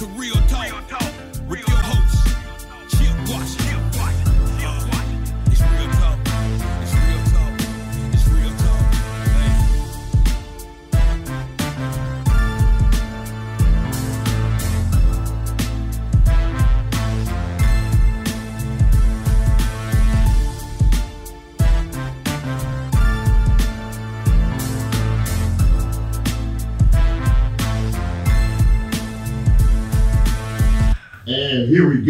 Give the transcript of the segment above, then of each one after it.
to Real Talk. with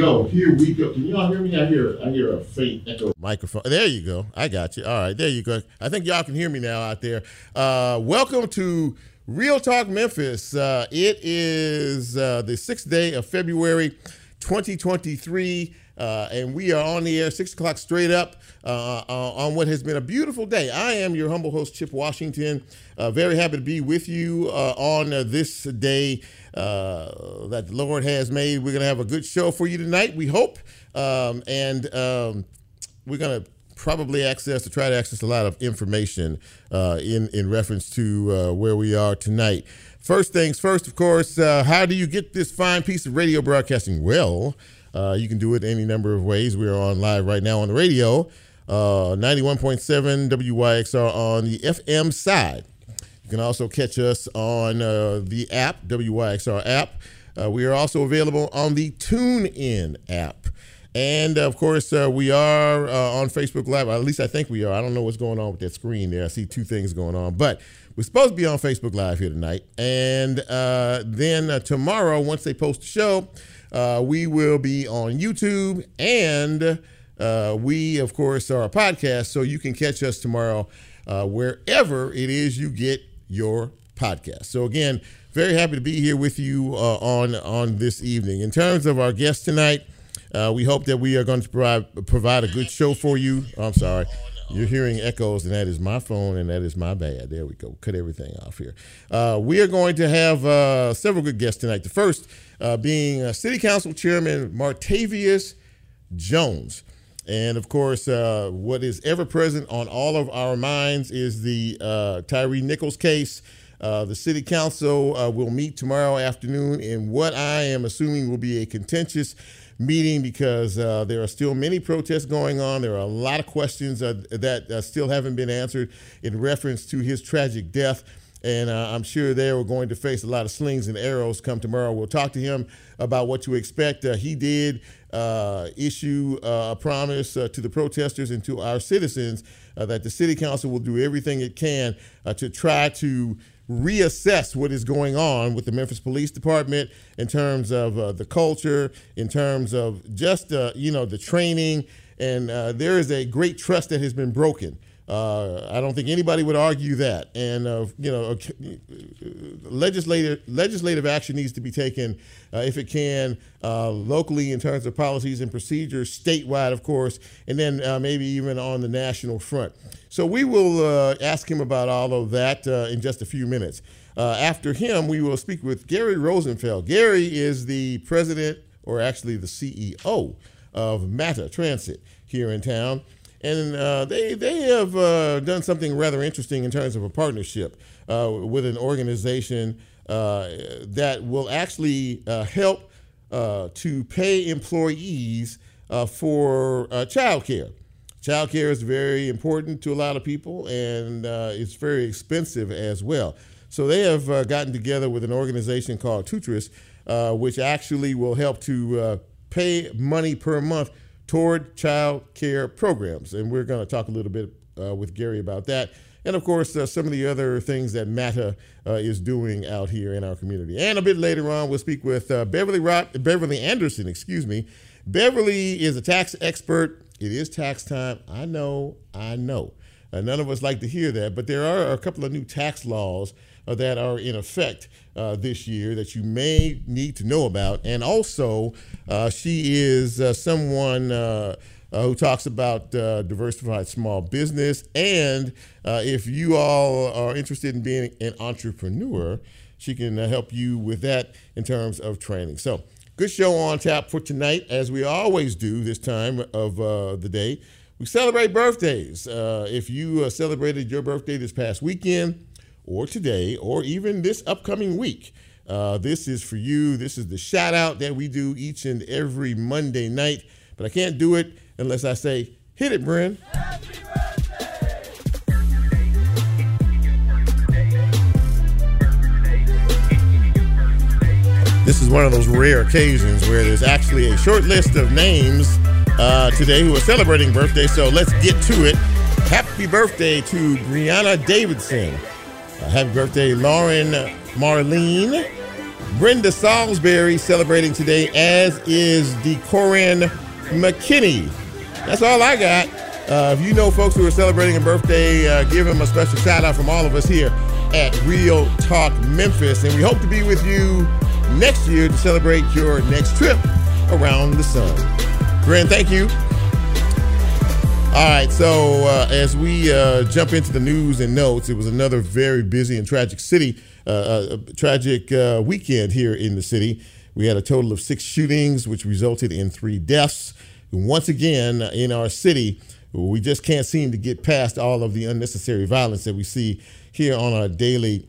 go. Here we go. Can y'all hear me? I hear I hear a faint echo. Microphone. There you go. I got you. All right. There you go. I think y'all can hear me now out there. Uh, welcome to Real Talk Memphis. Uh, it is uh, the sixth day of February, 2023. Uh, and we are on the air six o'clock straight up uh, uh, on what has been a beautiful day. I am your humble host, Chip Washington. Uh, very happy to be with you uh, on uh, this day uh, that the Lord has made. We're going to have a good show for you tonight, we hope. Um, and um, we're going to probably access to try to access a lot of information uh, in in reference to uh, where we are tonight. First things first, of course. Uh, how do you get this fine piece of radio broadcasting? Well, uh, you can do it any number of ways. We are on live right now on the radio, uh, 91.7 WYXR on the FM side. You can also catch us on uh, the app, WYXR app. Uh, we are also available on the TuneIn app. And of course, uh, we are uh, on Facebook Live. At least I think we are. I don't know what's going on with that screen there. I see two things going on. But we're supposed to be on Facebook Live here tonight. And then tomorrow, once they post the show, uh, we will be on YouTube. And uh, we, of course, are a podcast. So you can catch us tomorrow uh, wherever it is you get your podcast. So again, very happy to be here with you uh, on on this evening. In terms of our guest tonight, uh, we hope that we are going to provide provide a good show for you. I'm sorry. You're hearing echoes, and that is my phone, and that is my bad. There we go. Cut everything off here. Uh, we are going to have several good guests tonight. The first uh, being uh, City Council Chairman Martavius Jones. And of course, uh, what is ever present on all of our minds is the uh, Tyre Nichols case. Uh, the city council uh, will meet tomorrow afternoon in what I am assuming will be a contentious meeting because uh, there are still many protests going on. There are a lot of questions uh, that uh, still haven't been answered in reference to his tragic death. And uh, I'm sure they are going to face a lot of slings and arrows come tomorrow. We'll talk to him about what to expect. Uh, he did uh, issue uh, a promise uh, to the protesters and to our citizens uh, that the city council will do everything it can to try to reassess what is going on with the Memphis Police Department in terms of the culture, in terms of just you know the training, and there is a great trust that has been broken. Uh, I don't think anybody would argue that, and uh, you know, legislative legislative action needs to be taken uh, if it can uh, locally in terms of policies and procedures, statewide, of course, and then uh, maybe even on the national front. So we will uh, ask him about all of that in just a few minutes. After him, we will speak with Gary Rosenfeld. Gary is the president, or actually the CEO, of Mata Transit here in town. And uh, they, they have uh, done something rather interesting in terms of a partnership uh, with an organization uh, that will actually uh, help uh, to pay employees for uh, child care. Child care is very important to a lot of people, and it's very expensive as well. So they have gotten together with an organization called Tootris, which actually will help to pay money per month toward child care programs. And we're going to talk a little bit uh, with Gary about that. And of course, uh, some of the other things that MATA uh, is doing out here in our community. And a bit later on, we'll speak with uh, Beverly Rock, Beverly Anderson, excuse me. Beverly is a tax expert. It is tax time. I know, I know. Uh, none of us like to hear that, but there are a couple of new tax laws that are in effect uh, this year that you may need to know about. And also, uh, she is uh, someone uh, uh, who talks about uh, diversified small business. And uh, if you all are interested in being an entrepreneur, she can uh, help you with that in terms of training. So, good show on tap for tonight, as we always do this time of uh, the day. We celebrate birthdays. Uh, if you uh, celebrated your birthday this past weekend, or today, or even this upcoming week, Uh, this is for you. This is the shout out that we do each and every Monday night. But I can't do it unless I say, hit it, Bryn. This is one of those rare occasions where there's actually a short list of names uh, today who are celebrating birthday. So let's get to it. Happy birthday to Brianna Davidson. Happy birthday, Lauren Marlene. Brenda Salisbury celebrating today, as is DeCorin McKinney. That's all I got. Uh, if you know folks who are celebrating a birthday, uh, give them a special shout out from all of us here at Real Talk Memphis. And we hope to be with you next year to celebrate your next trip around the sun. Brent, thank you. All right, so uh, as we uh, jump into the news and notes, it was another very busy and tragic city, uh, uh tragic uh, weekend here in the city. We had a total of six shootings, which resulted in three deaths. Once again, in our city, we just can't seem to get past all of the unnecessary violence that we see here on a daily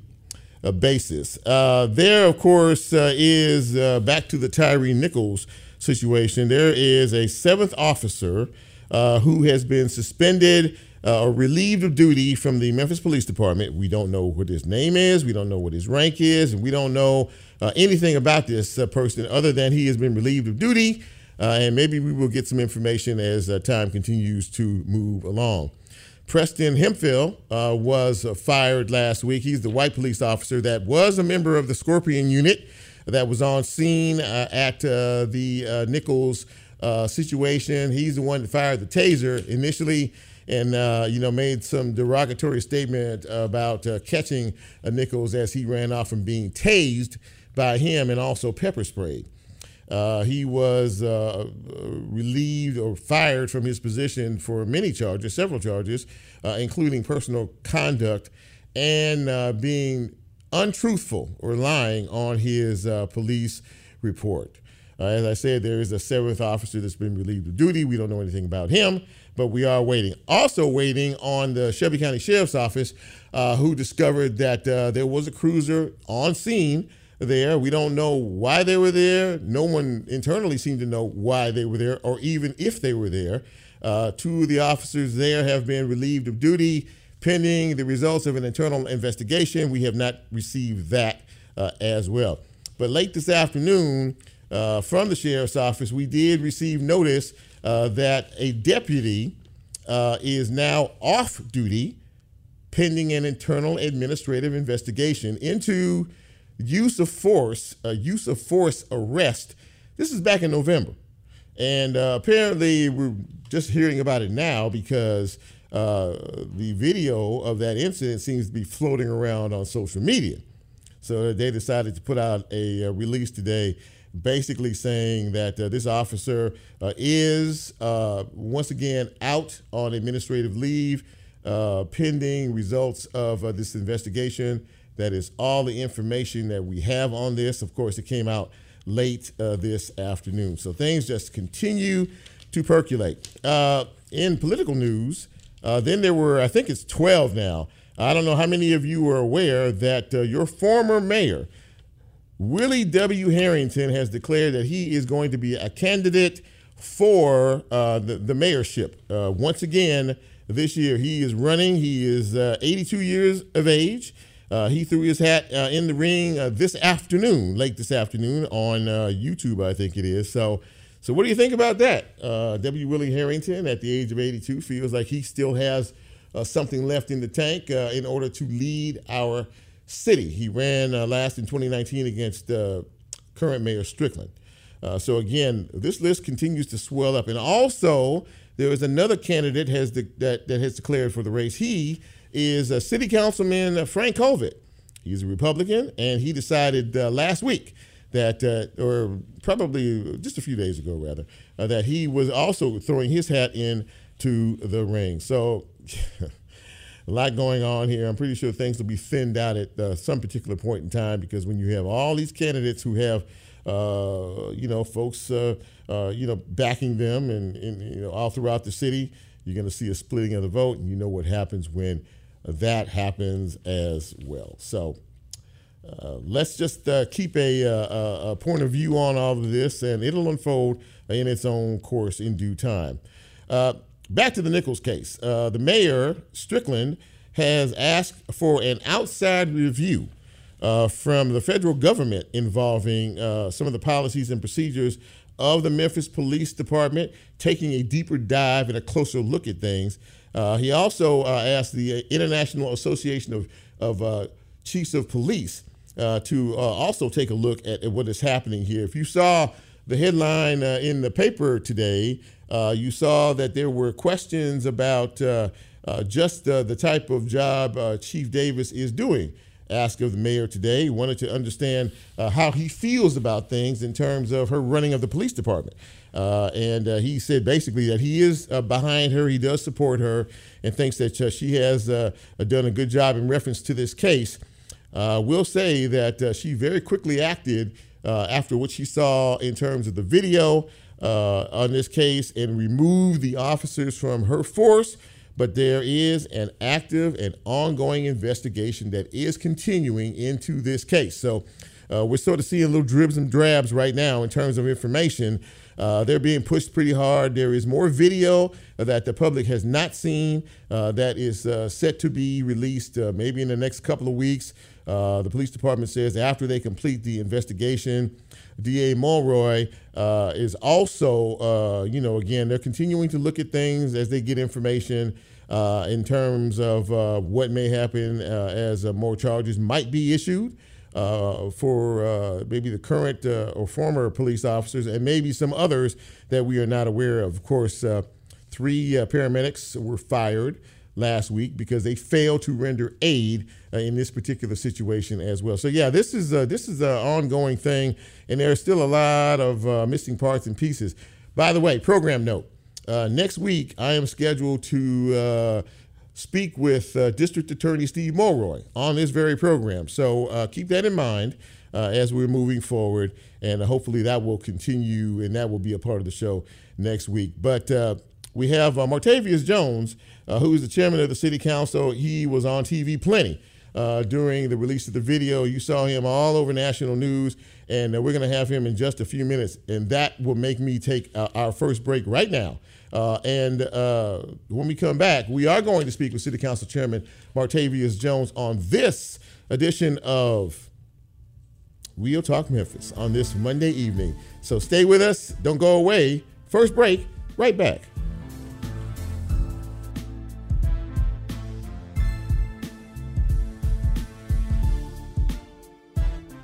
uh, basis. there, of course, is back to the Tyre Nichols situation. There is a seventh officer uh, who has been suspended uh, or relieved of duty from the Memphis Police Department. We don't know what his name is, we don't know what his rank is, and we don't know uh, anything about this uh, person other than he has been relieved of duty. Uh, and maybe we will get some information as uh, time continues to move along. Preston Hemphill was fired last week. He's the white police officer that was a member of the Scorpion unit that was on scene at the Nichols uh, situation. He's the one that fired the taser initially and uh, you know made some derogatory statement about uh, catching Nichols as he ran off from being tased by him and also pepper sprayed. Uh, he was uh, relieved or fired from his position for many charges, several charges, uh, including personal conduct and being untruthful or lying on his police report. Uh, as I said, there is a seventh officer that's been relieved of duty. We don't know anything about him, but we are waiting. Also, waiting on the Shelby County Sheriff's Office, uh, who discovered that uh, there was a cruiser on scene there. We don't know why they were there. No one internally seemed to know why they were there or even if they were there. Uh, two of the officers there have been relieved of duty pending the results of an internal investigation. We have not received that uh, as well. But late this afternoon, uh, from the sheriff's office, we did receive notice uh, that a deputy uh, is now off duty pending an internal administrative investigation into use of force, uh, use of force arrest. This is back in November. And uh, apparently, we're just hearing about it now because uh, the video of that incident seems to be floating around on social media. So they decided to put out a, a release today basically saying that uh, this officer uh, is uh, once again out on administrative leave uh, pending results of uh, this investigation. That is all the information that we have on this. Of course, it came out late this afternoon. So things just continue to percolate. in political news, then there were, I think it's 12 now. I don't know how many of you are aware that your former mayor, Willie W. Herenton has declared that he is going to be a candidate for uh, the, the mayorship. Uh, once again, this year he is running. He is uh, 82 years of age. Uh, he threw his hat uh, in the ring uh, this afternoon, late this afternoon on YouTube, I think it is. So, so what do you think about that? W. Willie Herenton, at the age of 82, feels like he still has something left in the tank in order to lead our city. He ran uh, last in 2019 against uh, current Mayor Strickland. Uh, so again, this list continues to swell up. And also, there is another candidate has de- that, that has declared for the race. He is a City Councilman Frank Colvett. He's a Republican, and he decided uh, last week that, uh, or probably just a few days ago rather, uh, that he was also throwing his hat in to the ring. So a lot going on here. I'm pretty sure things will be thinned out at uh, some particular point in time because when you have all these candidates who have, uh, you know, folks, uh, uh you know, backing them and, and, you know all throughout the city, you're going to see a splitting of the vote, and you know what happens when that happens as well. So. uh, let's just uh, keep a, a, a, point of view on all of this, and it'll unfold in its own course in due time. Back to the Nichols case. the mayor, Strickland, has asked for an outside review uh, from the federal government involving uh, some of the policies and procedures of the Memphis Police Department, taking a deeper dive and a closer look at things. Uh, he also uh, asked the International Association of, of uh, Chiefs of Police uh, to also take a look at, at, what is happening here. If you saw the headline in the paper today, you saw that there were questions about just the type of job Chief Davis is doing asked of the mayor today. Wanted to understand uh, how he feels about things in terms of her running of the police department. Uh, and uh, he said basically that he is uh, behind her, he does support her, and thinks that uh, she has uh, done a good job in reference to this case. we'll say that she very quickly acted after what she saw in terms of the video on this case and remove the officers from her force but there is an active and ongoing investigation that is continuing into this case. So uh, we're sort of seeing little dribs and drabs right now in terms of information. Uh, they're being pushed pretty hard. There is more video that the public has not seen uh, that is uh, set to be released uh, maybe in the next couple of weeks. Uh, the police department says after they complete the investigation, DA Mulroy uh, is also, uh, you know, again, they're continuing to look at things as they get information uh, in terms of uh, what may happen uh, as more charges might be issued. for maybe the current or former police officers, and maybe some others that we are not aware of. Of course, three paramedics were fired last week because they failed to render aid uh, in this particular situation as well. So yeah, this is uh, this is an ongoing thing, and there are still a lot of uh, missing parts and pieces. By the way, program note: uh, next week I am scheduled to uh, speak with uh, District Attorney Steve Mulroy on this very program. So keep that in mind. as we're moving forward, and hopefully that will continue, and that will be a part of the show next week. But we have Martavius Jones, uh, who is the chairman of the city council. He was on TV plenty uh, during the release of the video. You saw him all over national news, and uh, we're going to have him in just a few minutes. And that will make me take uh, our first break right now. Uh, and uh, when we come back, we are going to speak with City Council Chairman Martavius Jones on this edition of Real Talk Memphis on this Monday evening. So stay with us. Don't go away. First break, right back.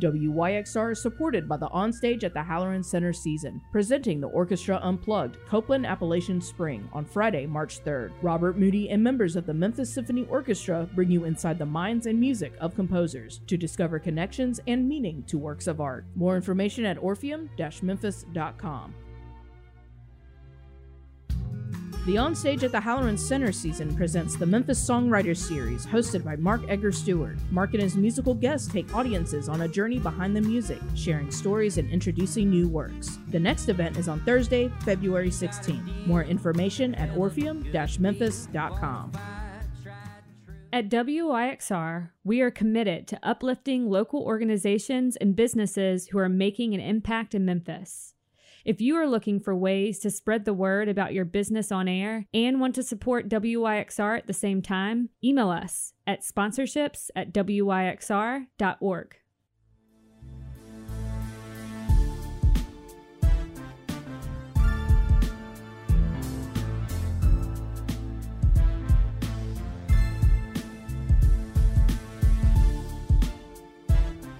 WYXR is supported by the Onstage at the Halloran Center season, presenting the Orchestra Unplugged, Copland Appalachian Spring, on Friday, March 3rd. Robert Moody and members of the Memphis Symphony Orchestra bring you inside the minds and music of composers to discover connections and meaning to works of art. More information at orpheum-memphis.com. The Onstage at the Halloran Center season presents the Memphis Songwriters Series, hosted by Mark Edgar Stewart. Mark and his musical guests take audiences on a journey behind the music, sharing stories and introducing new works. The next event is on Thursday, February 16th. More information at orpheum-memphis.com. At WYXR, we are committed to uplifting local organizations and businesses who are making an impact in Memphis. If you are looking for ways to spread the word about your business on air and want to support WYXR at the same time, email us at sponsorships at wyxr.org.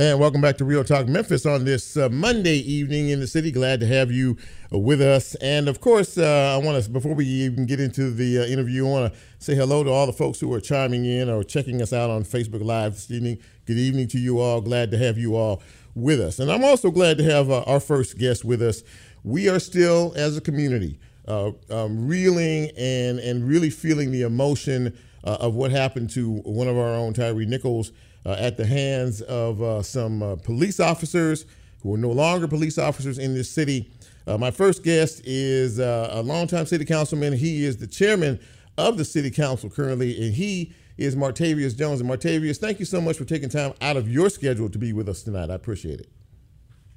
And welcome back to Real Talk Memphis on this uh, Monday evening in the city. Glad to have you with us. And of course, uh, I want to, before we even get into the uh, interview, I want to say hello to all the folks who are chiming in or checking us out on Facebook Live this evening. Good evening to you all. Glad to have you all with us. And I'm also glad to have uh, our first guest with us. We are still, as a community, uh, um, reeling and, and really feeling the emotion of what happened to one of our own, Tyre Nichols uh, at the hands of uh, some uh, police officers who are no longer police officers in this city. Uh, my first guest is uh, a longtime city councilman. He is the chairman of the city council currently, and he is Martavius Jones. And Martavius, thank you so much for taking time out of your schedule to be with us tonight. I appreciate it.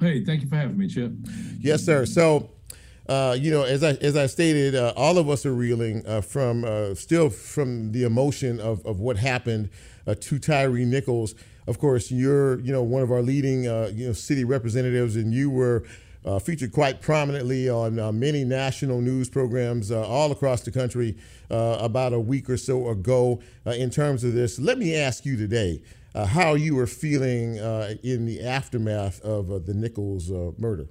Hey, thank you for having me, Chip. Yes, sir. So, uh, you know, as I as I stated, uh, all of us are reeling uh, from uh, still from the emotion of, of what happened uh, to Tyre Nichols. Of course, you're you know one of our leading you know city representatives, and you were. Featured quite prominently on many national news programs all across the country about a week or so ago in terms of this. Let me ask you today how you were feeling in the aftermath of the Nichols murder.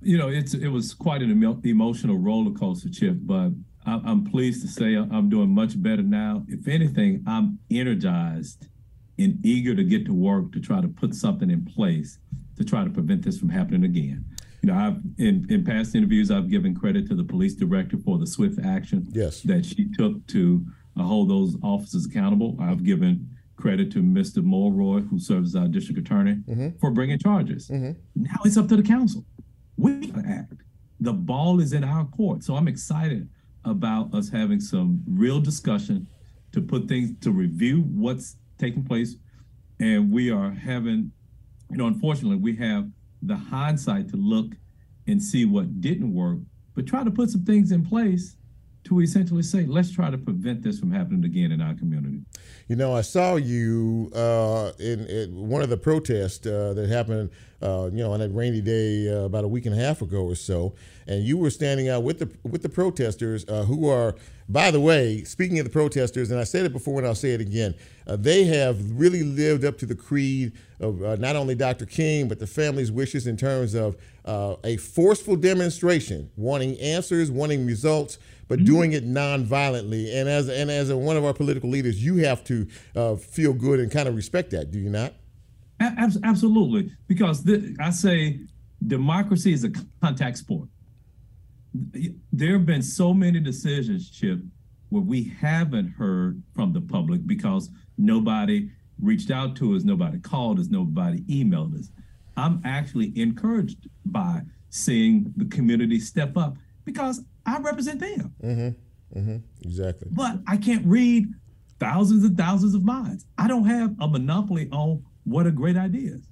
You know, it's it was quite an emo- emotional roller coaster, Chip, but I'm pleased to say I'm doing much better now. If anything, I'm energized and eager to get to work to try to put something in place to try to prevent this from happening again. You know, I've in, in past interviews, I've given credit to the police director for the swift action yes. that she took to uh, hold those officers accountable. I've given credit to Mr. Mulroy, who serves as our district attorney, mm-hmm. for bringing charges. Mm-hmm. Now it's up to the council. We act. The ball is in our court. So I'm excited about us having some real discussion to put things to review what's taking place. And we are having, you know, unfortunately, we have the hindsight to look and see what didn't work, but try to put some things in place to essentially say, let's try to prevent this from happening again in our community. You know, I saw you uh, in, in, one of the protests uh, that happened, uh, you know, on that rainy day uh, about a week and a half ago or so, and you were standing out with the with the protesters uh, who are, by the way, speaking of the protesters, and I said it before and I'll say it again, uh, they have really lived up to the creed of not only Dr. King but the family's wishes in terms of a forceful demonstration, wanting answers, wanting results but mm-hmm. doing it non-violently. And as and as a, one of our political leaders, you have to uh, feel good and kind of respect that. Do you not? A- absolutely, because th- I say democracy is a contact sport. There have been so many decisions, Chip, where we haven't heard from the public because nobody reached out to us, nobody called us, nobody emailed us. I'm actually encouraged by seeing the community step up because I represent them. Mm-hmm. Mm-hmm. Exactly. But I can't read thousands and thousands of minds. I don't have a monopoly on what are great ideas.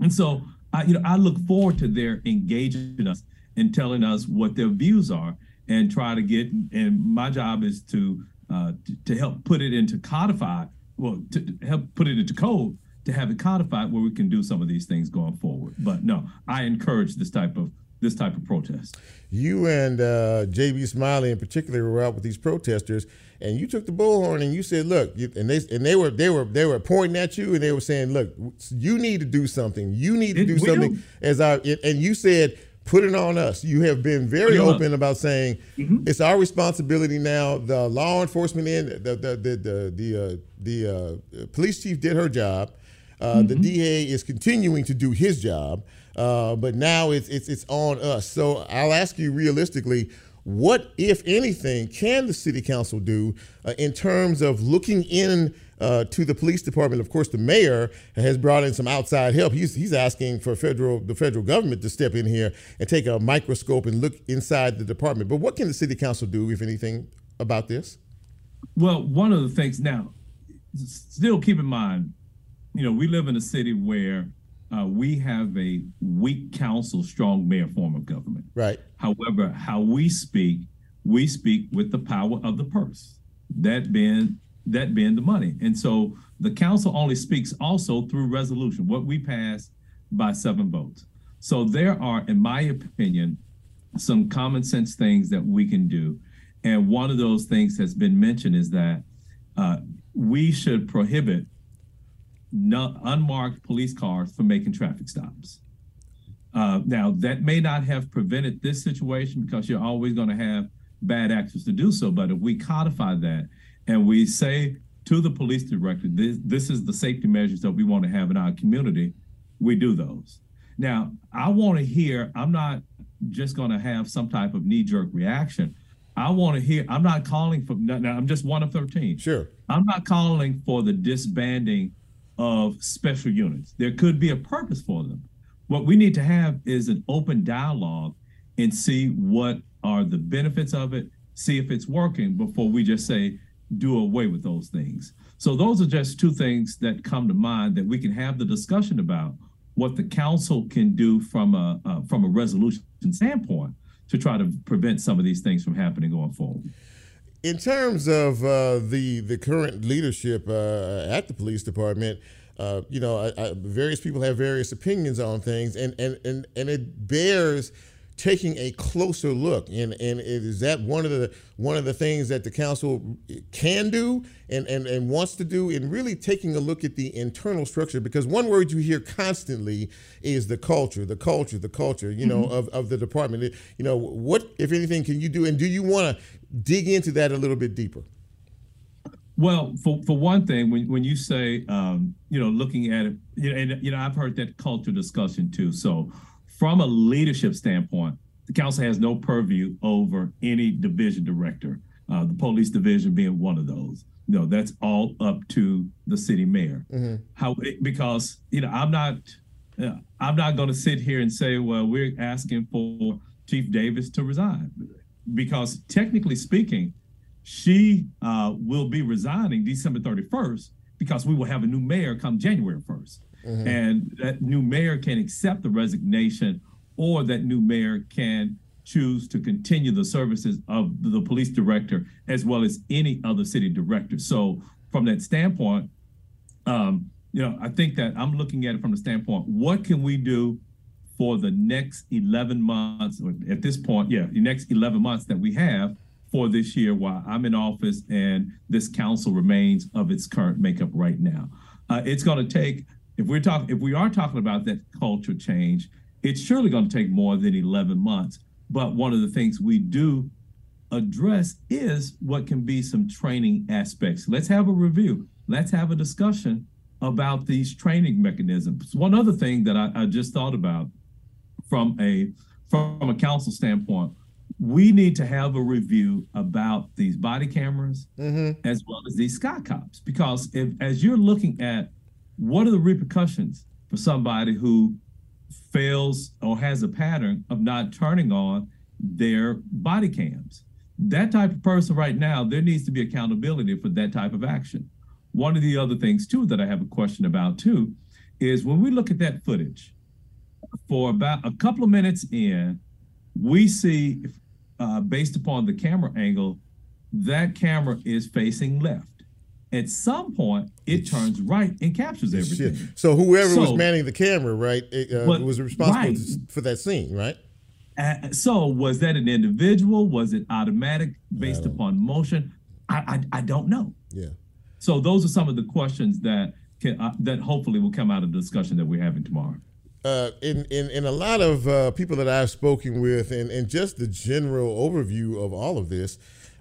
And so, I, you know, I look forward to their engaging us and telling us what their views are, and try to get. And my job is to uh, to, to help put it into codify Well, to help put it into code to have it codified where we can do some of these things going forward. But no, I encourage this type of this type of protest. You and uh, J.B. Smiley in particular were out with these protesters, and you took the bullhorn and you said, "Look," and they and they were they were they were pointing at you and they were saying, "Look, you need to do something. You need to it do something." As I and you said. Put it on us. You have been very open about saying mm-hmm. it's our responsibility now. The law enforcement end, the the the the the, uh, the uh, police chief did her job. Uh, mm-hmm. The DA is continuing to do his job. Uh, but now it's, it's it's on us. So I'll ask you realistically, what, if anything, can the city council do uh, in terms of looking in uh, to the police department? Of course, the mayor has brought in some outside help. He's he's asking for federal the federal government to step in here and take a microscope and look inside the department. But what can the city council do, if anything, about this? Well, one of the things now, still keep in mind, you know, we live in a city where uh, we have a weak council, strong mayor form of government. Right. However, how we speak, we speak with the power of the purse, that being that being the money. And so the council only speaks also through resolution, what we pass by seven votes. So there are, in my opinion, some common sense things that we can do. And one of those things has been mentioned is that uh, we should prohibit no, unmarked police cars from making traffic stops. Uh, now, that may not have prevented this situation because you're always going to have bad actors to do so. But if we codify that and we say to the police director, this, this is the safety measures that we want to have in our community, we do those. Now, I want to hear, I'm not just going to have some type of knee jerk reaction. I want to hear, I'm not calling for, now I'm just one of 13. Sure. I'm not calling for the disbanding of special units. There could be a purpose for them. What we need to have is an open dialogue and see what are the benefits of it, see if it's working before we just say, do away with those things. So those are just two things that come to mind that we can have the discussion about what the council can do from a uh, from a resolution standpoint to try to prevent some of these things from happening going forward. In terms of uh, the the current leadership uh, at the police department, uh, you know, I, I, various people have various opinions on things, and and and and it bears taking a closer look. And and is that one of the one of the things that the council can do and and and wants to do in really taking a look at the internal structure? Because one word you hear constantly is the culture, the culture, the culture. You know, mm-hmm. of of the department. You know, what if anything can you do, and do you want to dig into that a little bit deeper? Well, for, for one thing, when, when you say, um, you know, looking at it, you know, and, you know, I've heard that culture discussion too. So from a leadership standpoint, the council has no purview over any division director, uh, the police division being one of those. No, that's all up to the city mayor. Mm-hmm. How because you know I'm not uh, I'm not going to sit here and say, well, we're asking for Chief Davis to resign because technically speaking, she uh, will be resigning December 31st because we will have a new mayor come January 1st. Mm-hmm. And that new mayor can accept the resignation, or that new mayor can choose to continue the services of the police director as well as any other city director. So, from that standpoint, um, you know, I think that I'm looking at it from the standpoint what can we do for the next 11 months, or at this point, yeah, the next 11 months that we have for this year while I'm in office and this council remains of its current makeup right now. Uh, it's going to take if we're talking if we are talking about that culture change, it's surely going to take more than 11 months. But one of the things we do address is what can be some training aspects. Let's have a review. Let's have a discussion about these training mechanisms. One other thing that I, I just thought about from a from a council standpoint, we need to have a review about these body cameras mm-hmm. as well as these sky cops because if as you're looking at what are the repercussions for somebody who fails or has a pattern of not turning on their body cams? That type of person right now, there needs to be accountability for that type of action. One of the other things, too, that I have a question about, too, is when we look at that footage, for about a couple of minutes in, we see, uh, based upon the camera angle, that camera is facing left at some point it turns right and captures everything. Shit. So whoever so, was manning the camera, right, uh, but, was responsible right. for that scene, right? Uh, so was that an individual? Was it automatic based upon motion? I, I, I don't know. Yeah. So those are some of the questions that can uh, that hopefully will come out of the discussion that we're having tomorrow. Uh, in, in, in a lot of uh, people that I've spoken with, and, and just the general overview of all of this,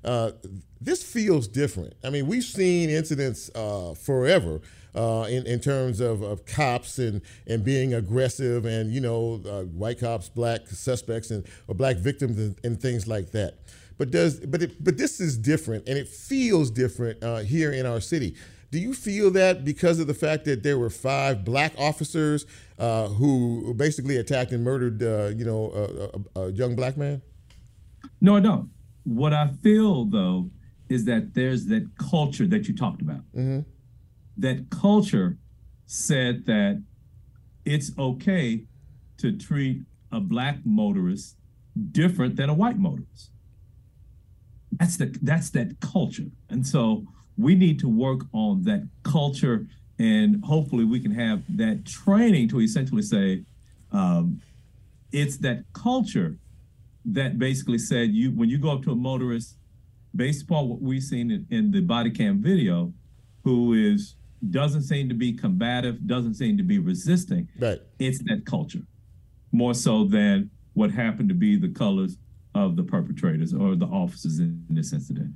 uh, this feels different. I mean, we've seen incidents uh, forever uh, in, in terms of, of cops and, and being aggressive and, you know, uh, white cops, black suspects, and or black victims and, and things like that. But does but it, but this is different, and it feels different uh, here in our city. Do you feel that because of the fact that there were five black officers uh, who basically attacked and murdered, you know, a, a young black man? No, I don't. What I feel though is that there's that culture that you talked about. Mm-hmm. That culture said that it's okay to treat a black motorist different than a white motorist. That's the that's that culture. And so we need to work on that culture and hopefully we can have that training to essentially say um, it's that culture that basically said you when you go up to a motorist, based upon what we've seen in, in the body cam video, who is doesn't seem to be combative, doesn't seem to be resisting. Right. It's that culture, more so than what happened to be the colors of the perpetrators or the officers in this incident.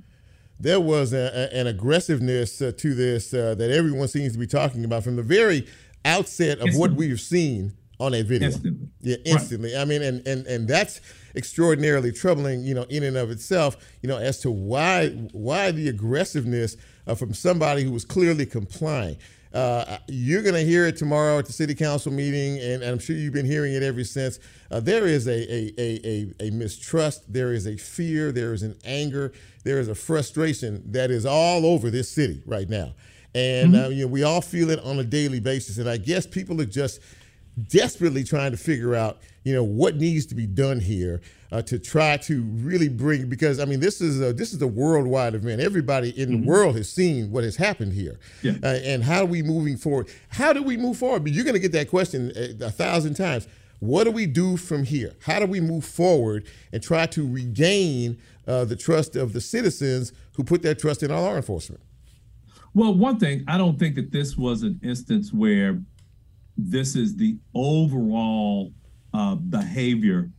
There was a, a, an aggressiveness uh, to this uh, that everyone seems to be talking about from the very outset of what we've seen on that video. Instantly. Yeah, instantly. I mean, and, and and that's extraordinarily troubling, you know, in and of itself, you know, as to why why the aggressiveness uh, from somebody who was clearly complying. Uh, you're going to hear it tomorrow at the city council meeting, and I'm sure you've been hearing it ever since. Uh, there is a, a, a, a, a mistrust, there is a fear, there is an anger, there is a frustration that is all over this city right now. And uh, you know, we all feel it on a daily basis. And I guess people are just desperately trying to figure out, you know, what needs to be done here uh, to try to really bring. Because I mean, this is a, this is a worldwide event. Everybody in the world has seen what has happened here, Yeah. uh, and how are we moving forward? How do we move forward? But you're going to get that question a, a thousand times. What do we do from here? How do we move forward and try to regain uh, the trust of the citizens who put their trust in our law enforcement? Well, one thing, I don't think that this was an instance where this is the overall uh, behavior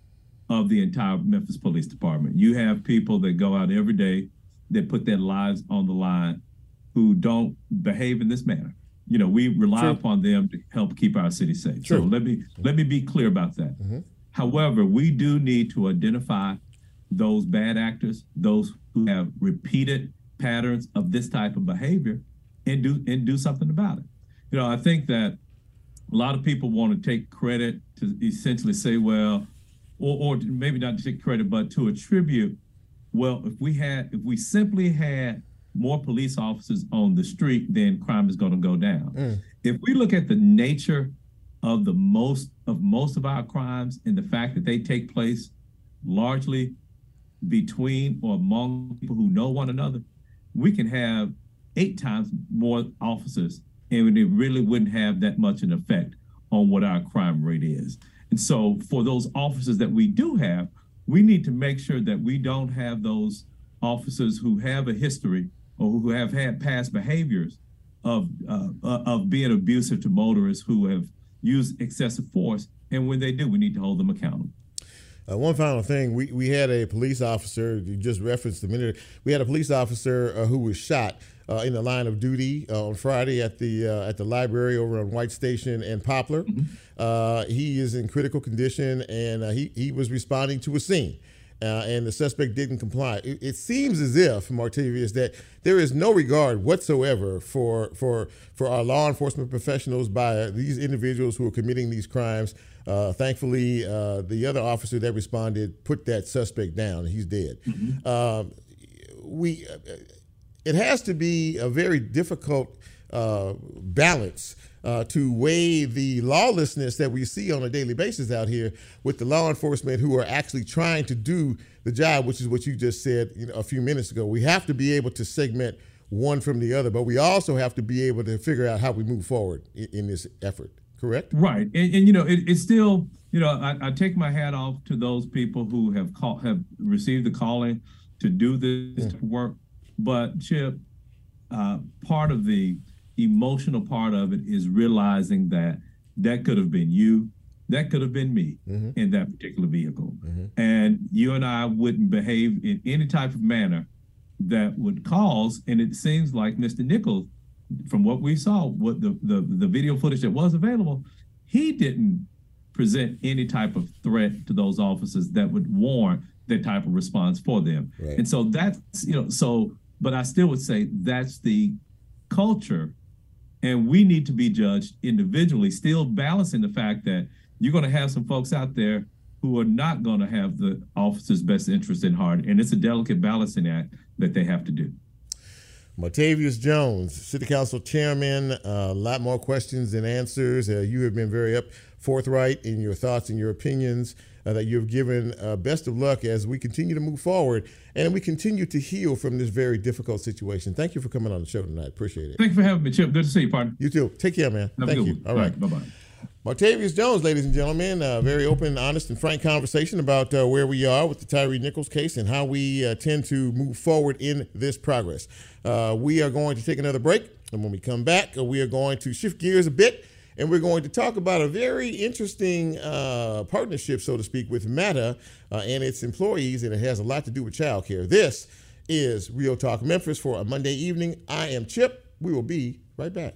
of the entire Memphis Police Department. You have people that go out every day, that put their lives on the line, who don't behave in this manner. You know, we rely True. upon them to help keep our city safe. So let me let me be clear about that. However, we do need to identify those bad actors, those who have repeated patterns of this type of behavior, and do and do something about it. You know, I think that a lot of people want to take credit to essentially say, well, or, or maybe not to take credit, but to attribute, well, if we had, if we simply had more police officers on the street, then crime is going to go down. Mm. If we look at the nature of the most of most of our crimes and the fact that they take place largely between or among people who know one another, we can have eight times more officers and it really wouldn't have that much an effect on what our crime rate is. And so for those officers that we do have, we need to make sure that we don't have those officers who have a history or who have had past behaviors of uh, uh, of being abusive to motorists who have used excessive force. And when they do, we need to hold them accountable. Uh, one final thing, we, we had a police officer, you just referenced a minute, we had a police officer uh, who was shot uh, in the line of duty uh, on Friday at the uh, at the library over on White Station and Poplar. Uh, he is in critical condition and uh, he, he was responding to a scene. Uh, and the suspect didn't comply. It, it seems as if, Martavius, that there is no regard whatsoever for for for our law enforcement professionals by these individuals who are committing these crimes. Uh, thankfully, uh, the other officer that responded put that suspect down. He's dead. Um, we, it has to be a very difficult uh, balance uh, to weigh the lawlessness that we see on a daily basis out here with the law enforcement who are actually trying to do the job, which is what you just said you know, a few minutes ago. We have to be able to segment one from the other, but we also have to be able to figure out how we move forward in, in this effort. Correct? Right, and, and you know, it, it's still, you know, I, I take my hat off to those people who have call, have received the calling to do this of work. But Chip, uh, part of the emotional part of it is realizing that that could have been you, that could have been me in that particular vehicle, and you and I wouldn't behave in any type of manner that would cause. And it seems like Mr. Nichols from what we saw, what the, the the video footage that was available, he didn't present any type of threat to those officers that would warrant that type of response for them. Right. And so that's you know so, but I still would say that's the culture, and we need to be judged individually, still balancing the fact that you're going to have some folks out there who are not going to have the officer's best interest in heart, and it's a delicate balancing act that they have to do. Martavius Jones, City Council Chairman. Uh, a lot more questions than answers. Uh, you have been very up forthright in your thoughts and your opinions uh, that you have given. Uh, best of luck as we continue to move forward and we continue to heal from this very difficult situation. Thank you for coming on the show tonight. Appreciate it. Thank you for having me, Chip. Good to see you, partner. You too. Take care, man. Have Thank you. one. All right. Bye bye. Martavius Jones, ladies and gentlemen, a very open, honest, and frank conversation about uh, where we are with the Tyre Nichols case and how we uh, tend to move forward in this progress. Uh, we are going to take another break. And when we come back, uh, we are going to shift gears a bit and we're going to talk about a very interesting uh, partnership, so to speak, with MATA and its employees, and it has a lot to do with childcare. This is Real Talk Memphis for a Monday evening. I am Chip. We will be right back.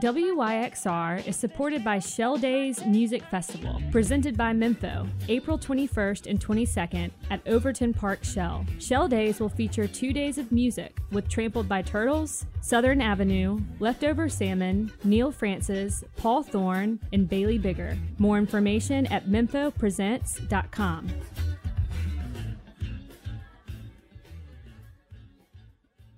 WYXR is supported by Shell Days Music Festival, presented by Mempho, April 21st and 22nd at Overton Park Shell. Shell Days will feature two days of music with Trampled by Turtles, Southern Avenue, Leftover Salmon, Neal Francis, Paul Thorn, and Bailey Bigger. More information at memphopresents.com.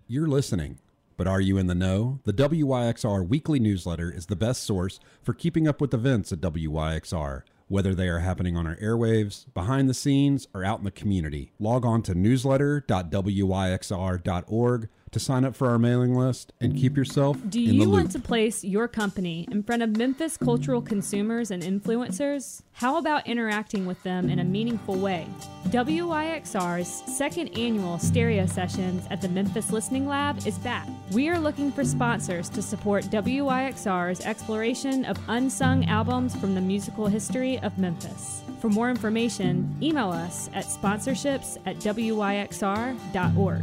You're listening, but are you in the know? The WYXR weekly newsletter is the best source for keeping up with events at WYXR, whether they are happening on our airwaves, behind the scenes, or out in the community. Log on to newsletter.wyxr.org to sign up for our mailing list and keep yourself Do in the you want to place your company in front of Memphis cultural consumers and influencers? How about interacting with them in a meaningful way? WYXR's second annual stereo sessions at the Memphis Listening Lab is back. We are looking for sponsors to support WYXR's exploration of unsung albums from the musical history of Memphis. For more information, email us at sponsorships at wyxr.org.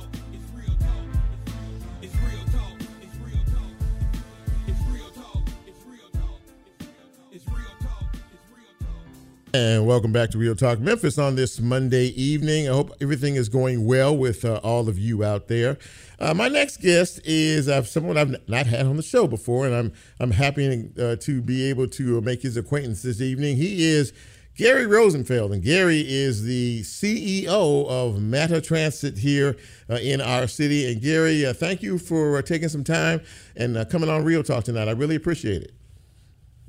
And welcome back to Real Talk Memphis on this Monday evening. I hope everything is going well with uh, all of you out there. Uh, my next guest is uh, someone I've not had on the show before, and I'm I'm happy uh, to be able to make his acquaintance this evening. He is Gary Rosenfeld, and Gary is the CEO of MATA Transit here uh, in our city. And Gary, uh, thank you for taking some time and coming on Real Talk tonight. I really appreciate it.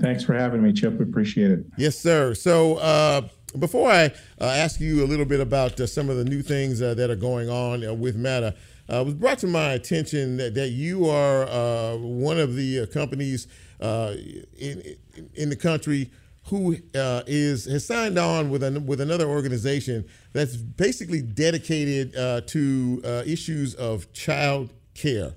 Thanks for having me, Chip. We appreciate it. Yes, sir. So uh, before I uh, ask you a little bit about uh, some of the new things uh, that are going on uh, with MATA, uh, it was brought to my attention that, that you are uh, one of the companies in in the country who uh, is has signed on with an, with another organization that's basically dedicated uh, to uh, issues of child care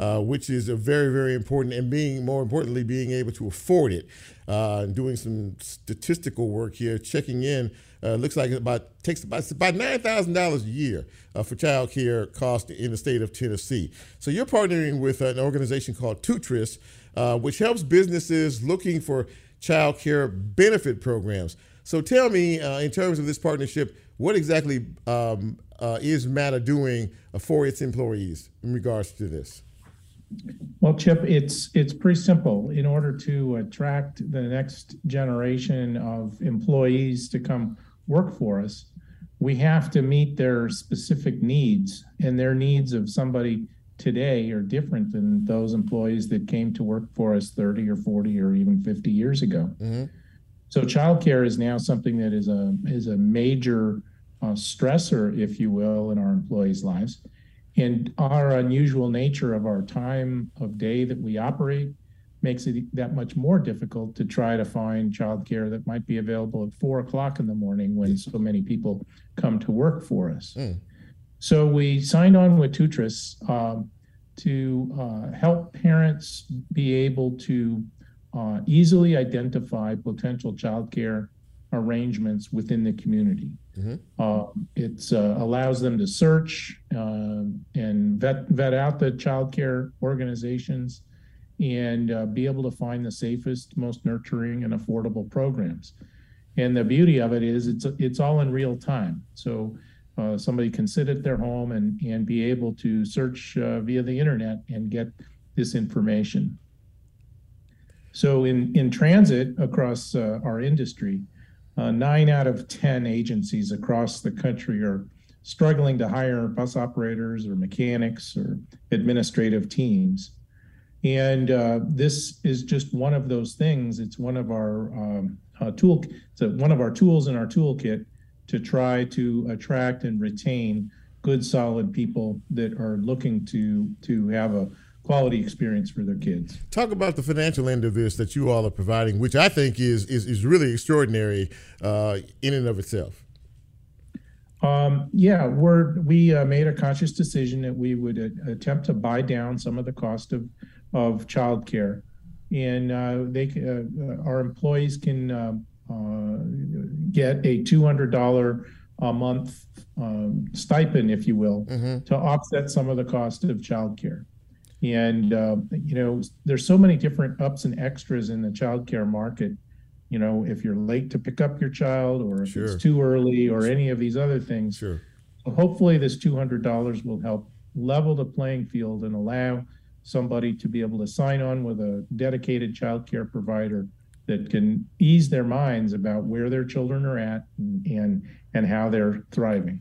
uh, which is a very, very important, and being more importantly, being able to afford it. Uh, doing some statistical work here, checking in. Uh, looks like it about takes about about nine thousand dollars a year uh, for child care cost in the state of Tennessee. So you're partnering with an organization called Tootris, uh, which helps businesses looking for child care benefit programs. So tell me, uh, in terms of this partnership, what exactly um, uh, is MATA doing for its employees in regards to this? Well, Chip, it's it's pretty simple. In order to attract the next generation of employees to come work for us, we have to meet their specific needs, and their needs of somebody today are different than those employees that came to work for us 30 or 40 or even 50 years ago. So childcare is now something that is a is a major uh, stressor, if you will, in our employees' lives. And our unusual nature of our time of day that we operate makes it that much more difficult to try to find childcare that might be available at four o'clock in the morning when so many people come to work for us. So we signed on with Tootris um, to uh, help parents be able to uh, easily identify potential childcare arrangements within the community. Uh, it uh, allows them to search uh, and vet vet out the childcare organizations and uh, be able to find the safest, most nurturing, and affordable programs. And the beauty of it is it's it's all in real time. So uh, somebody can sit at their home and and be able to search uh, via the internet and get this information. So in in transit across uh, our industry, uh, nine out of ten agencies across the country are struggling to hire bus operators or mechanics or administrative teams. And uh, this is just one of those things. It's one of our um, uh, tool. It's a, one of our tools in our toolkit to try to attract and retain good, solid people that are looking to to have a quality experience for their kids. Talk about the financial end of this that you all are providing, which I think is is, is really extraordinary uh, in and of itself. Um, yeah, we're we uh, made a conscious decision that we would uh, attempt to buy down some of the cost of of childcare, and uh, they uh, our employees can uh, uh, get a two hundred dollar a month um, stipend, if you will, to offset some of the cost of childcare. And uh, you know, there's so many different ups and extras in the childcare market. You know, if you're late to pick up your child, or if Sure. it's too early, or any of these other things. Sure. So hopefully, this two hundred dollars will help level the playing field and allow somebody to be able to sign on with a dedicated childcare provider that can ease their minds about where their children are at and and, and how they're thriving.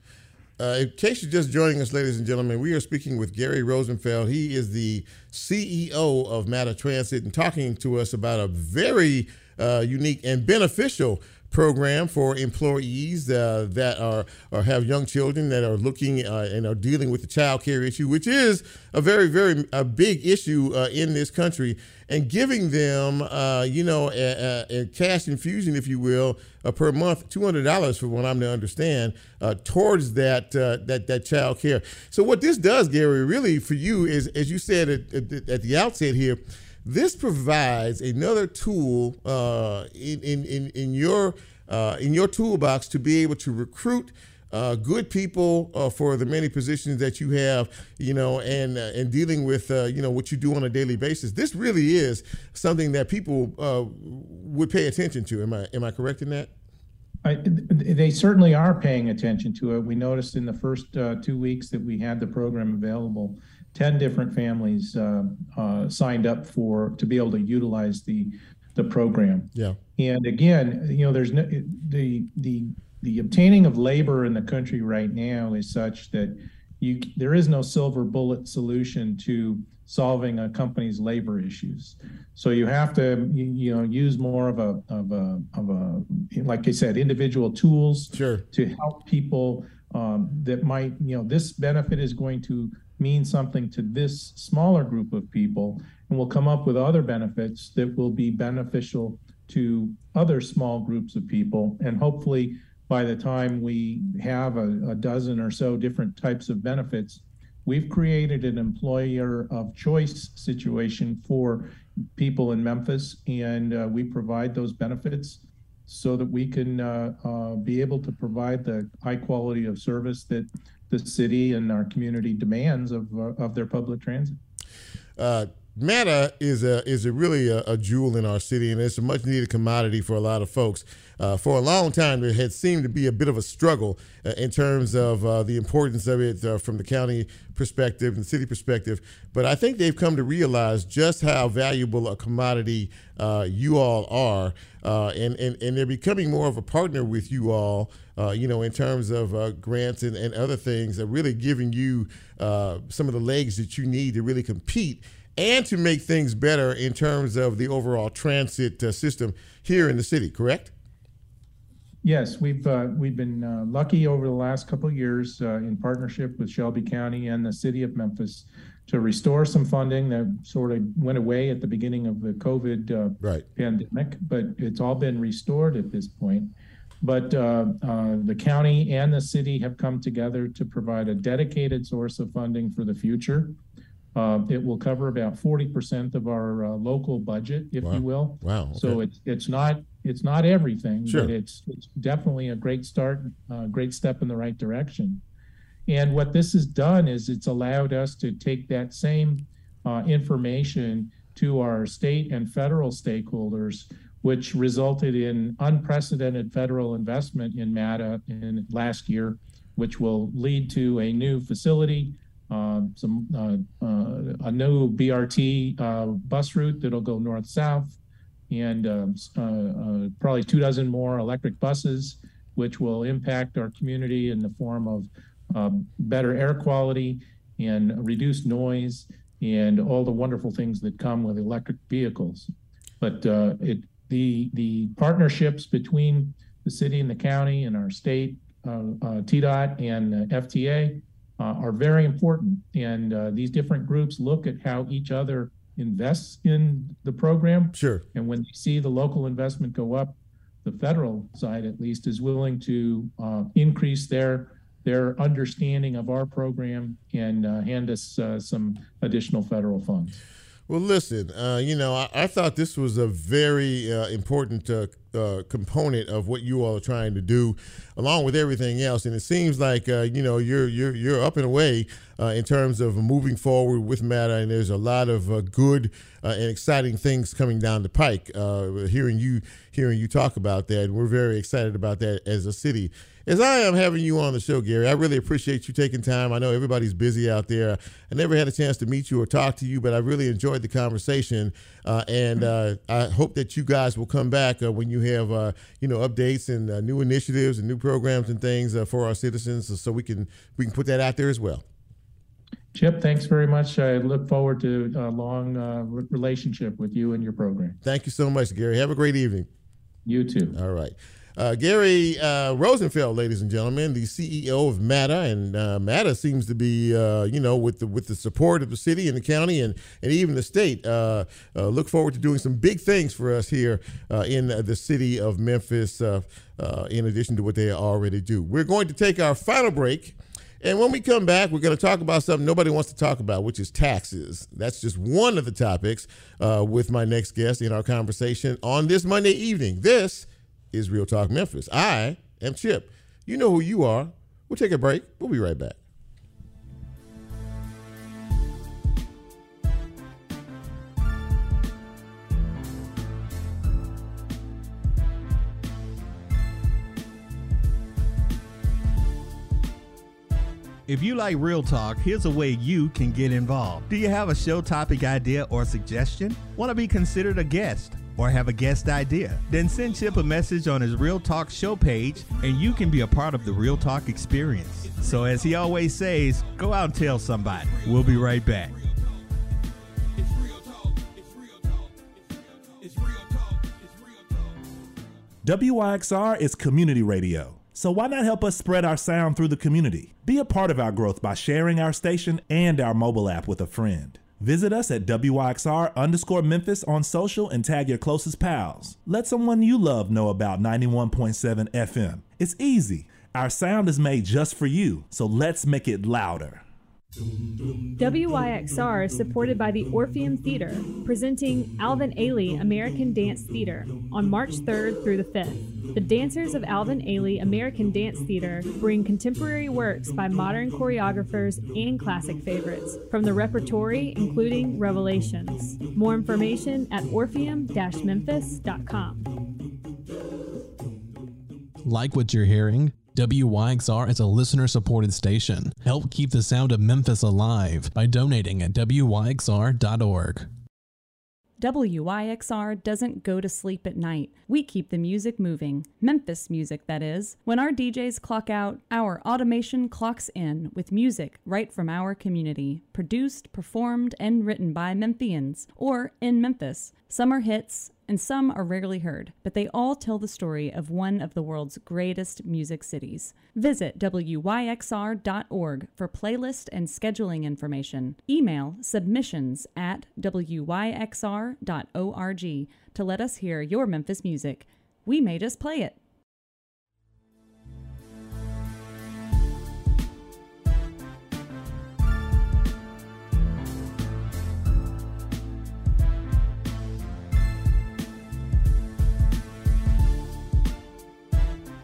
Uh, in case you're just joining us, ladies and gentlemen, we are speaking with Gary Rosenfeld. He is the CEO of MATA Transit and talking to us about a very uh, unique and beneficial program for employees uh, that are or have young children that are looking uh, and are dealing with the child care issue, which is a very, very a big issue uh, in this country, and giving them, uh, you know, a, a, a cash infusion, if you will, uh, per month, two hundred dollars for what I'm to understand, uh, towards that that that child care. So what this does, Gary, really for you is, as you said at, at the outset here, this provides another tool uh, in, in in your uh, in your toolbox to be able to recruit. Uh, good people uh, for the many positions that you have, you know, and uh, and dealing with uh, you know what you do on a daily basis. This really is something that people uh, would pay attention to. Am I am I correct in that? I, they certainly are paying attention to it. We noticed in the first uh, two weeks that we had the program available, ten different families uh, uh, signed up for to be able to utilize the the program. Yeah. And again, you know, there's no the the the obtaining of labor in the country right now is such that you there is no silver bullet solution to solving a company's labor issues. So you have to you, you know use more of a of a of a like I said individual tools Sure. to help people um, that might you know this benefit is going to mean something to this smaller group of people and we'll come up with other benefits that will be beneficial to other small groups of people. And hopefully by the time we have a, a dozen or so different types of benefits we've created an employer of choice situation for people in memphis and uh, we provide those benefits so that we can uh, uh, be able to provide the high quality of service that the city and our community demands of, uh, of their public transit. Uh, MATA is a is a really a, a jewel in our city, and it's a much needed commodity for a lot of folks. Uh, for a long time, there had seemed to be a bit of a struggle uh, in terms of uh, the importance of it uh, from the county perspective and city perspective. But I think they've come to realize just how valuable a commodity uh, you all are, uh, and, and and they're becoming more of a partner with you all. You know, in terms of grants and, and other things, that really giving you some of the legs that you need to really compete and to make things better in terms of the overall transit uh, system here in the city. Correct? Yes, we've uh, we've been uh, lucky over the last couple of years uh, in partnership with Shelby County and the city of Memphis to restore some funding that sort of went away at the beginning of the COVID uh, Right. pandemic, but it's all been restored at this point. But uh, uh, the county and the city have come together to provide a dedicated source of funding for the future. Uh, it will cover about 40% of our uh, local budget, if Wow. you will. Wow. So it's it's not it's not everything, Sure. but it's it's definitely a great start, a great step in the right direction. And what this has done is it's allowed us to take that same uh, information to our state and federal stakeholders, which resulted in unprecedented federal investment in MATA in last year, which will lead to a new facility, some uh, uh, a new BRT uh, bus route that'll go north south, and um, probably two dozen more electric buses, which will impact our community in the form of um, better air quality and reduced noise and all the wonderful things that come with electric vehicles. But uh, it the the partnerships between the city and the county and our state, uh, uh, TDOT and FTA uh, are very important. And uh, these different groups look at how each other invests in the program. Sure. And when they see the local investment go up, the federal side at least is willing to uh, increase their their understanding of our program and uh, hand us uh, some additional federal funds. Well, listen, uh, you know, I, I thought this was a very uh, important uh, component of what you all are trying to do, along with everything else. And it seems like uh, you know you're you're you're up and away uh, in terms of moving forward with MATA. and there's a lot of uh, good uh, and exciting things coming down the pike. Uh, hearing you hearing you talk about that, and we're very excited about that as a city. As I am having you on the show, Gary, I really appreciate you taking time. I know everybody's busy out there. I never had a chance to meet you or talk to you, but I really enjoyed the conversation. And I hope that you guys will come back when you have, uh, you know, updates and uh, new initiatives and new programs and things uh, for our citizens, so we can we can put that out there as well. Chip, thanks very much. I look forward to a long uh, relationship with you and your program. Thank you so much, Gary. Have a great evening. You too. All right. Uh, Gary uh, Rosenfeld, ladies and gentlemen, the CEO of MATA, and uh, MATA seems to be, uh, you know, with the with the support of the city and the county and and even the state. Uh, uh, look forward to doing some big things for us here in the city of Memphis. In addition to what they already do, we're going to take our final break. And when we come back, we're going to talk about something nobody wants to talk about, which is taxes. That's just one of the topics uh, with my next guest in our conversation on this Monday evening. This is Real Talk Memphis. I am Chip. You know who you are. We'll take a break. We'll be right back. If you like Real Talk, here's a way you can get involved. Do you have a show topic idea or suggestion? Want to be considered a guest? Or have a guest idea? Then send Chip a message on his Real Talk show page and you can be a part of the Real Talk experience. So, as he always says, go out and tell somebody. We'll be right back. WYXR is community radio. So why not help us spread our sound through the community? Be a part of our growth by sharing our station and our mobile app with a friend. Visit us at WYXR underscore Memphis on social and tag your closest pals. Let someone you love know about 91.7 FM. It's easy. Our sound is made just for you, so let's make it louder. WYXR is supported by the Orpheum Theater, presenting Alvin Ailey American Dance Theater on March 3rd through the 5th. The dancers of Alvin Ailey American Dance Theater bring contemporary works by modern choreographers and classic favorites from the repertory, including Revelations. More information at orpheum-memphis.com. Like what you're hearing? WYXR is a listener supported station. Help keep the sound of Memphis alive by donating at WYXR.org. WYXR doesn't go to sleep at night. We keep the music moving. Memphis music, that is. When our DJs clock out, our automation clocks in with music right from our community. Produced, performed, and written by Memphians, or in Memphis. Some are hits, and some are rarely heard, but they all tell the story of one of the world's greatest music cities. Visit WYXR.org for playlist and scheduling information. Email submissions at WYXR.org to let us hear your Memphis music. We may just play it.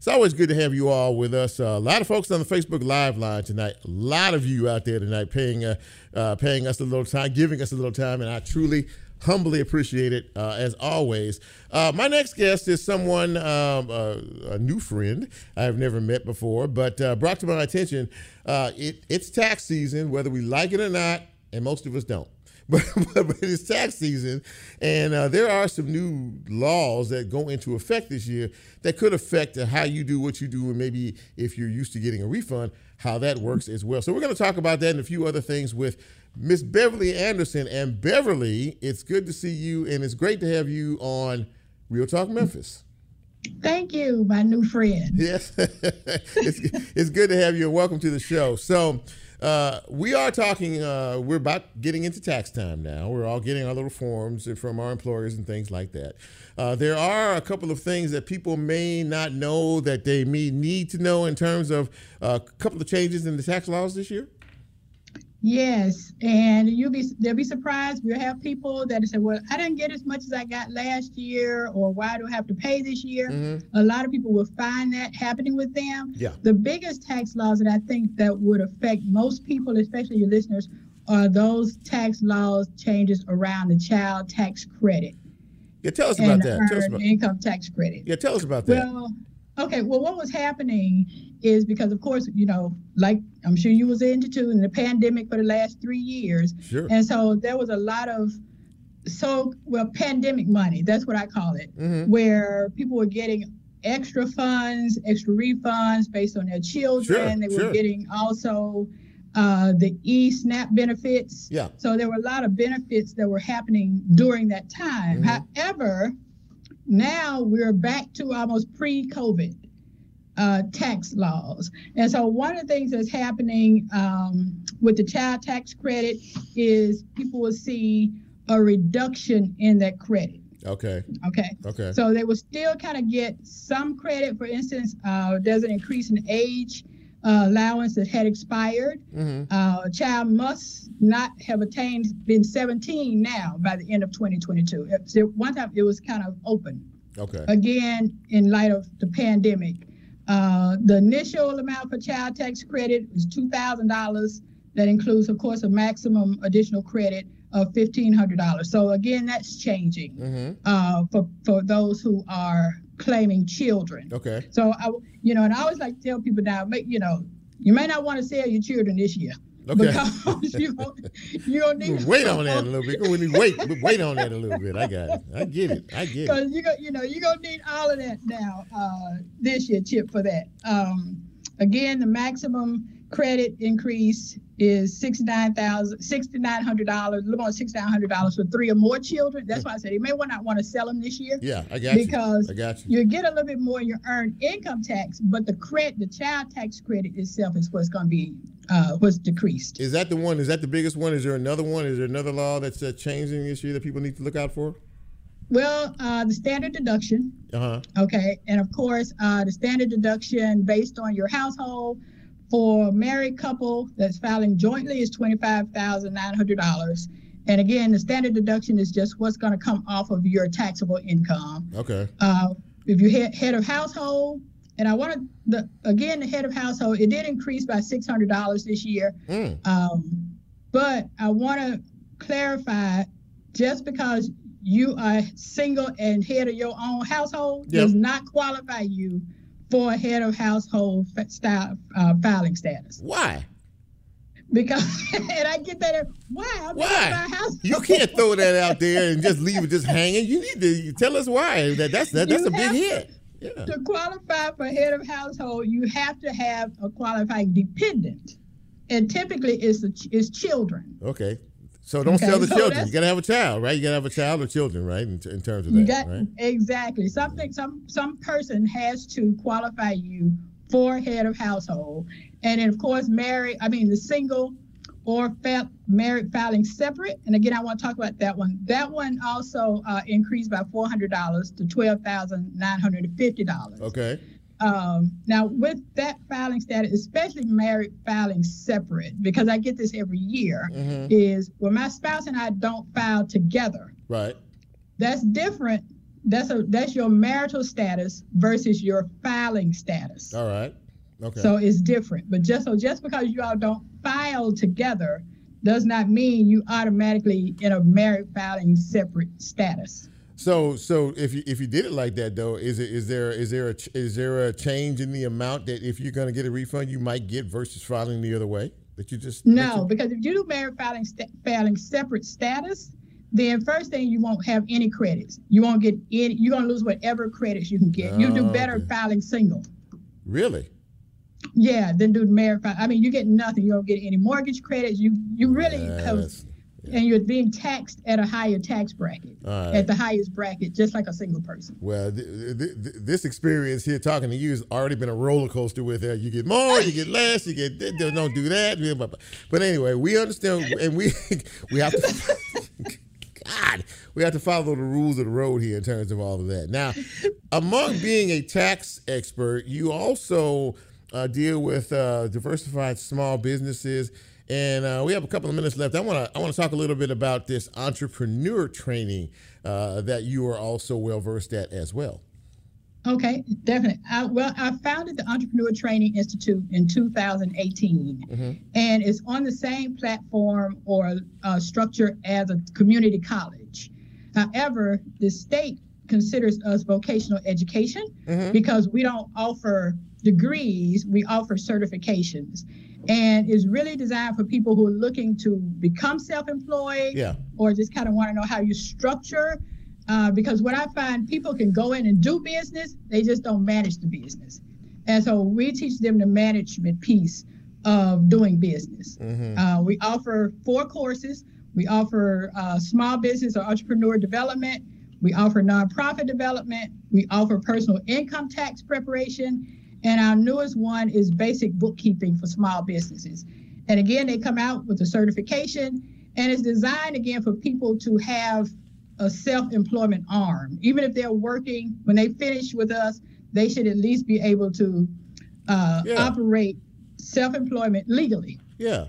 it's always good to have you all with us. Uh, a lot of folks on the Facebook Live line tonight. A lot of you out there tonight paying uh, uh, paying us a little time, giving us a little time, and I truly, humbly appreciate it uh, as always. Uh, my next guest is someone, um, uh, a new friend I've never met before, but brought to my attention. It, it's tax season, whether we like it or not, and most of us don't. But, but, it's tax season, and uh, there are some new laws that go into effect this year that could affect how you do what you do, and maybe if you're used to getting a refund, how that works as well. So we're going to talk about that and a few other things with Miss Beverly Anderson. And Beverly, it's good to see you, and it's great to have you on Real Talk Memphis. Thank you, my new friend. Yes, it's, it's good to have you, and welcome to the show. So. Uh, we are talking, uh, we're about getting into tax time now. We're all getting our little forms from our employers and things like that. Uh, there are a couple of things that people may not know that they may need to know in terms of uh, a couple of changes in the tax laws this year. Yes, and you'll be they'll be surprised. We'll have people that say, "Well, I didn't get as much as I got last year, or why do I have to pay this year?" Mm-hmm. A lot of people will find that happening with them. Yeah. The biggest tax laws that I think that would affect most people, especially your listeners, are those tax laws changes around the child tax credit. Yeah, tell us about that. Tell us about income tax credit. Yeah, tell us about that. Well, Okay, well, what was happening is because, of course, you know, like I'm sure you was into too, in the pandemic for the last three years, sure. and so there was a lot of so well pandemic money. That's what I call it, mm-hmm. where people were getting extra funds, extra refunds based on their children. Sure, they were sure. getting also uh, the e SNAP benefits. Yeah. So there were a lot of benefits that were happening during that time. Mhm. However, now we're back to almost pre-COVID uh, tax laws. And so one of the things that's happening um, with the child tax credit is people will see a reduction in that credit. Okay. Okay. Okay. So they will still kind of get some credit. For instance, uh, there's an increase in age uh, allowance that had expired. Mm-hmm. Uh, a child must not have attained been 17 now by the end of 2022. So one time it was kind of open. Okay. Again, in light of the pandemic, uh, the initial amount for child tax credit is $2,000. That includes, of course, a maximum additional credit of $1,500. So again, that's changing Mm-hmm. uh, for for those who are claiming children. Okay. So I, you know, and I always like to tell people now, make you know, you may not want to sell your children this year. Okay. Because you you don't need Wait on that a little bit. We need wait, wait on that a little bit. I got it. I get it. I get it. Because you go, you know, you're gonna need all of that now uh, this year, Chip, for that. Um, again, the maximum credit increase is sixty-nine thousand, sixty-nine hundred dollars, a little hundred dollars for three or more children. That's why I said you may not want to sell them this year. Yeah, I got you. because you. you get a little bit more in your earned income tax, but the credit, the child tax credit itself is what's going to be uh, what's decreased. Is that the one? Is that the biggest one? Is there another one? Is there another law that's uh, changing this year that people need to look out for? Well, uh, the standard deduction, Uh huh. okay, and of course, uh, the standard deduction based on your household for a married couple that's filing jointly is twenty-five thousand nine hundred dollars. And again, the standard deduction is just what's going to come off of your taxable income. Okay. Uh, if you're head, head of household, and I want to, the again, the head of household, it did increase by six hundred dollars this year. Mm. Um, but I want to clarify, just because you are single and head of your own household Yep. does not qualify you for a head of household style uh, filing status. Why? Because, and I get that, why? Why? head of my household. You can't throw that out there and just leave it just hanging. You need to tell us why. That that's that, that's You a big hit. Yeah. To qualify for head of household, you have to have a qualifying dependent, and typically it's the, it's children. Okay. So don't Okay, sell the so children. You got to have a child, right? You got to have a child or children, right? In, in terms of You that, got right? exactly something. Some some person has to qualify you for head of household, and then of course, married. I mean, the single or fa- married filing separate. And again, I want to talk about that one. That one also uh, increased by four hundred dollars to twelve thousand nine hundred and fifty dollars. Okay. Um, now, with that filing status, especially married filing separate, because I get this every year, Mhm. is when my spouse and I don't file together, Right. that's different. That's a that's your marital status versus your filing status. All right. Okay. So it's different. But just so just because you all don't file together does not mean you automatically in a married filing separate status. So, so if you if you did it like that though, is it is there is there a is there a change in the amount that if you're going to get a refund you might get versus filing the other way that you just No, mentioned? because if you do married filing sta- filing separate status, then first thing you won't have any credits. You won't get any. You're gonna lose whatever credits you can get. You do Oh, better okay. filing single. really Yeah, then do married filing. I mean, you get nothing. You don't get any mortgage credits. You you really have, And you're being taxed at a higher tax bracket, right. at the highest bracket, just like a single person. Well, th- th- th- this experience here talking to you has already been a roller coaster with uh, you get more, you get less, you get don't do that. But anyway, we understand and we we have to God, we have to follow the rules of the road here in terms of all of that. Now, among being a tax expert, you also uh, deal with uh, diversified small businesses. And uh, we have a couple of minutes left. I want to I want to talk a little bit about this entrepreneur training uh, that you are also well versed at as well. Okay, definitely. I, well, I founded the Entrepreneur Training Institute in 2018, and it's on the same platform or uh, structure as a community college. However, the state considers us vocational education because we don't offer degrees, we offer certifications. And is really designed for people who are looking to become self employed Yeah. or just kind of want to know how you structure. Uh, because what I find people can go in and do business, they just don't manage the business. And so we teach them the management piece of doing business. Uh, we offer four courses. We offer uh, small business or entrepreneur development. We offer nonprofit development. We offer personal income tax preparation. And our newest one is basic bookkeeping for small businesses. And again, they come out with a certification, and it's designed again for people to have a self-employment arm. Even if they're working, when they finish with us, they should at least be able to uh, Yeah. operate self-employment legally. Yeah,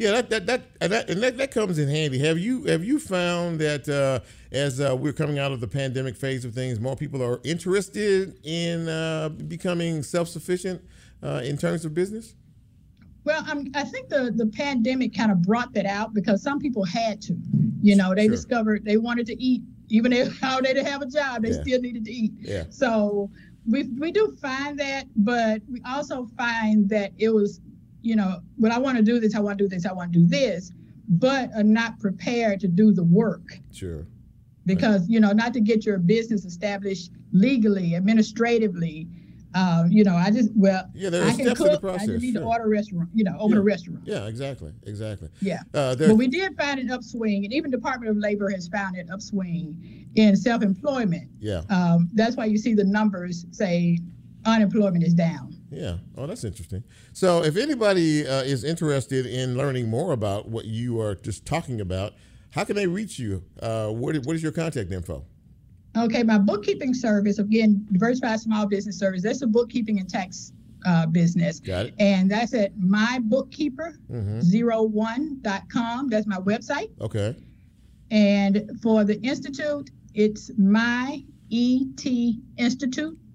yeah, that that that and that, and that, that comes in handy. Have you have you found that uh, as uh, we're coming out of the pandemic phase of things, more people are interested in uh, becoming self sufficient uh, in terms of business? Well, I'm, I think the, the pandemic kind of brought that out because some people had to. You know, they Sure. discovered they wanted to eat, even if how they didn't have a job, they Yeah. still needed to eat. Yeah. So we we do find that, but we also find that it was, you know, when I want to do this, I want to do this, I want to do this, but are not prepared to do the work Sure. because you know not to get your business established legally, administratively. Uh, you know, I just well, Yeah, there are I can steps in the cook. I just need sure. to order a restaurant. You know, open a restaurant. Yeah, exactly, exactly. Yeah. Uh, But we did find an upswing, and even Department of Labor has found an upswing in self-employment. yeah, Um, that's why you see the numbers say unemployment is down. Yeah. Oh, that's interesting. So, if anybody uh, is interested in learning more about what you are just talking about, how can they reach you? Uh, what, what is your contact info? Okay, my bookkeeping service again, Diversified Small Business Service. That's a bookkeeping and tax uh, business, Got it. and that's at mybookkeeper01.com. That's my website. Okay. And for the institute, it's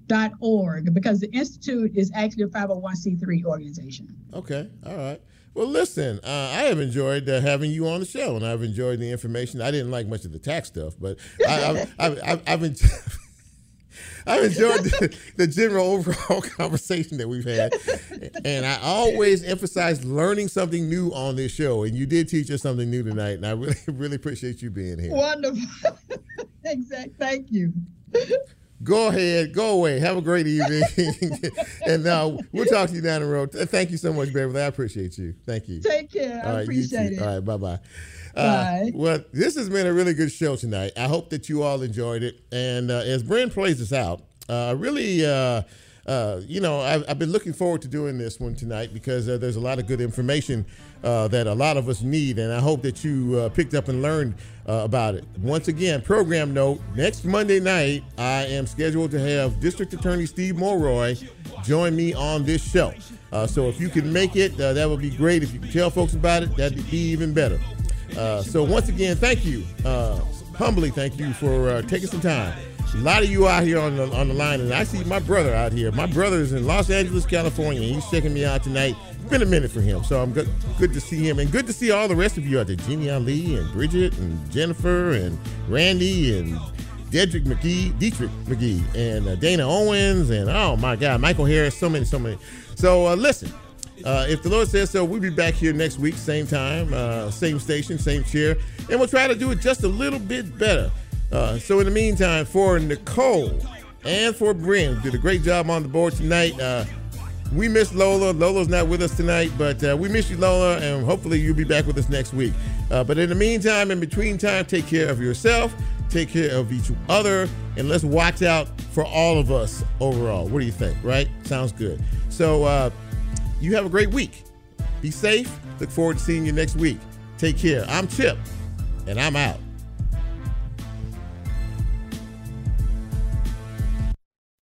myetinstitute.org because the institute is actually a 501c3 organization. Okay. All right. Well, listen, uh, I have enjoyed uh, having you on the show, and I've enjoyed the information. I didn't like much of the tax stuff, but I, I've, I've, I've, I've, en- I've enjoyed the, the general overall conversation that we've had. And I always emphasize learning something new on this show, and you did teach us something new tonight, and I really, really appreciate you being here. Wonderful. exact. Thank you. Go ahead, go away. Have a great evening, and uh, we'll talk to you down the road. Thank you so much, Beverly. I appreciate you. Thank you. Take care. I appreciate it. All right, bye bye. Bye. well, this has been a really good show tonight. I hope that you all enjoyed it. And uh, as Brent plays us out, uh, really, uh, uh, you know, I've, I've, been looking forward to doing this one tonight because uh, there's a lot of good information uh, that a lot of us need. And I hope that you picked up and learned about it. Once again, program note next Monday night, I am scheduled to have District Attorney Steve Mulroy join me on this show. so if you can make it, that would be great. If you can tell folks about it, that'd be even better. Uh, so once again, thank you, uh, humbly thank you for uh, taking some time. A lot of you out here on the on the line, and I see my brother out here. My brother is in Los Angeles, California. He's checking me out tonight. It's been a minute for him, so I'm good. Good to see him, and good to see all the rest of you out there: Jeannie Ali and Bridget and Jennifer and Randy and Dedrick McGee, Dietrich McGee, and uh, Dana Owens, and oh my God, Michael Harris. So many, so many. So uh, listen. Uh, if the Lord says so, we'll be back here next week, same time, uh, same station, same chair, and we'll try to do it just a little bit better. Uh, so, in the meantime, for Nicole and for Bryn, did a great job on the board tonight. Uh, we miss Lola. Lola's not with us tonight, but uh, we miss you, Lola, and hopefully you'll be back with us next week. Uh, but in the meantime, in between time, take care of yourself, take care of each other, and let's watch out for all of us overall. What do you think? Right? Sounds good. So, you have a great week. Be safe. Look forward to seeing you next week. Take care. I'm Chip, and I'm out.